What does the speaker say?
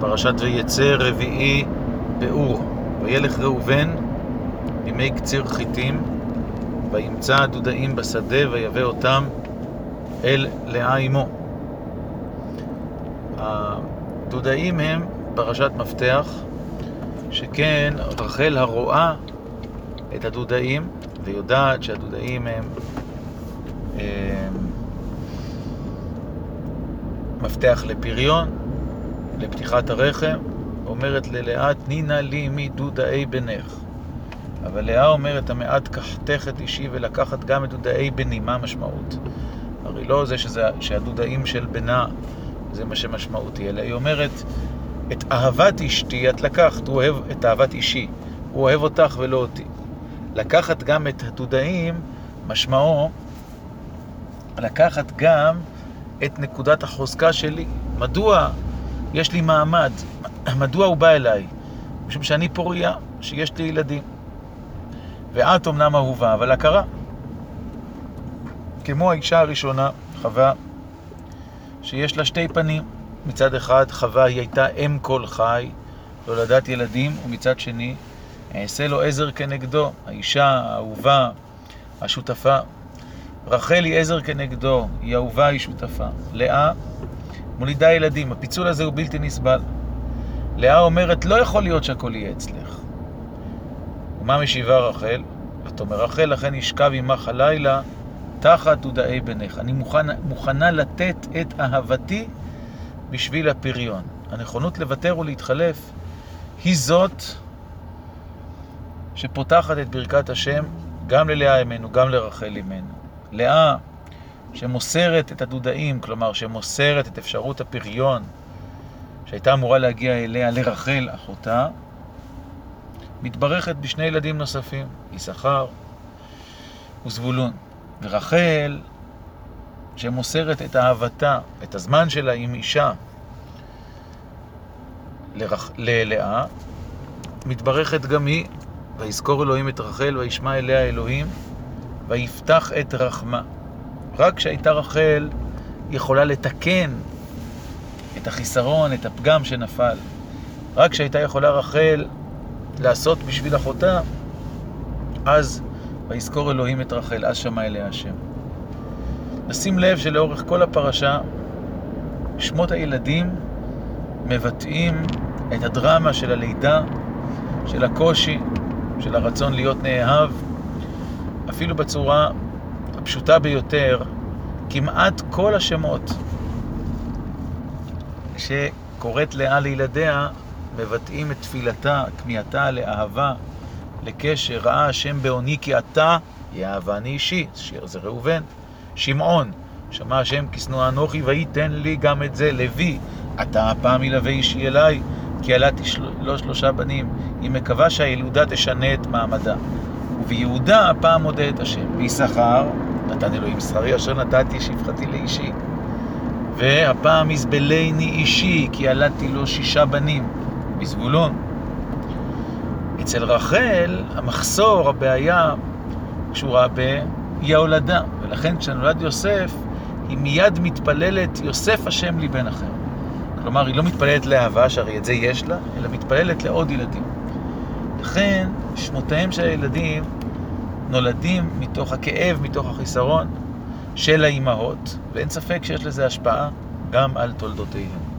פרשת ויצא רביעי באור. וילך ראובן בימי קציר חיטים, וימצא הדודאים בשדה ויבא אותם אל לאה אמו. הדודאים הם פרשת מפתח, שכן רחל הרואה את הדודאים ויודעת שהדודאים הם, הם מפתח לפריון, לפתיחת הרחם, אומרת ללאה, תני נא לי מדודאי בנך. אבל לאה אומרת, המעט קחתך את אישי ולקחת גם את דודאי בני, מה המשמעות? הרי לא זה שזה, שהדודאים של בנה זה מה שמשמעותי, אלא היא אומרת, את אהבת אשתי את לקחת, הוא אוהב את אהבת אישי, הוא אוהב אותך ולא אותי. לקחת גם את הדודאים, משמעו, לקחת גם את נקודת החוזקה שלי. מדוע יש לי מעמד? מדוע הוא בא אליי? משום שאני פוריה, שיש לי ילדים. ואת אמנם אהובה, אבל הכרה. כמו האישה הראשונה, חווה, שיש לה שתי פנים. מצד אחד, חווה היא הייתה אם כל חי, הולדת ילדים, ומצד שני, אעשה לו עזר כנגדו, האישה האהובה, השותפה. רחל היא עזר כנגדו, היא אהובה, היא שותפה. לאה מולידה ילדים, הפיצול הזה הוא בלתי נסבל. לאה אומרת, לא יכול להיות שהכל יהיה אצלך. ומה משיבה רחל? ותאמר רחל, לכן ישכב עמך הלילה תחת דודאי בניך. אני מוכן, מוכנה לתת את אהבתי בשביל הפריון. הנכונות לוותר ולהתחלף היא זאת שפותחת את ברכת השם גם ללאה אמנו, גם לרחל אמנו. לאה שמוסרת את הדודאים, כלומר שמוסרת את אפשרות הפריון שהייתה אמורה להגיע אליה לרחל אחותה, מתברכת בשני ילדים נוספים, יששכר וזבולון. ורחל, שמוסרת את אהבתה, את הזמן שלה עם אישה לרח... ללאה, מתברכת גם היא, ויזכור אלוהים את רחל, וישמע אליה אלוהים, ויפתח את רחמה. רק כשהייתה רחל יכולה לתקן את החיסרון, את הפגם שנפל. רק כשהייתה יכולה רחל לעשות בשביל אחותה, אז ויזכור אלוהים את רחל, אז שמע אליה השם. נשים לב שלאורך כל הפרשה, שמות הילדים מבטאים את הדרמה של הלידה, של הקושי, של הרצון להיות נאהב, אפילו בצורה הפשוטה ביותר, כמעט כל השמות שקוראת לאה לילדיה מבטאים את תפילתה, כמיהתה לאהבה, לקשר, ראה השם בעוני כי אתה יאהבני אישי, שיר זה ראובן. שמעון, שמע השם כשנוא אנוכי וייתן לי גם את זה. לוי, אתה הפעם ילווה אישי אליי, כי של... לא שלושה בנים. היא מקווה שהילודה תשנה את מעמדה. וביהודה הפעם מודה את השם. ויששכר, נתן אלוהים שכרי אשר נתתי שפחתי לאישי. והפעם יזבלני אישי, כי ילדתי לו שישה בנים. בזבולון. אצל רחל, המחסור, הבעיה, קשורה באי ההולדה. ולכן כשנולד יוסף, היא מיד מתפללת, יוסף השם לי בן אחר. כלומר, היא לא מתפללת לאהבה, שהרי את זה יש לה, אלא מתפללת לעוד ילדים. לכן, שמותיהם של הילדים נולדים מתוך הכאב, מתוך החיסרון של האימהות, ואין ספק שיש לזה השפעה גם על תולדותיהם.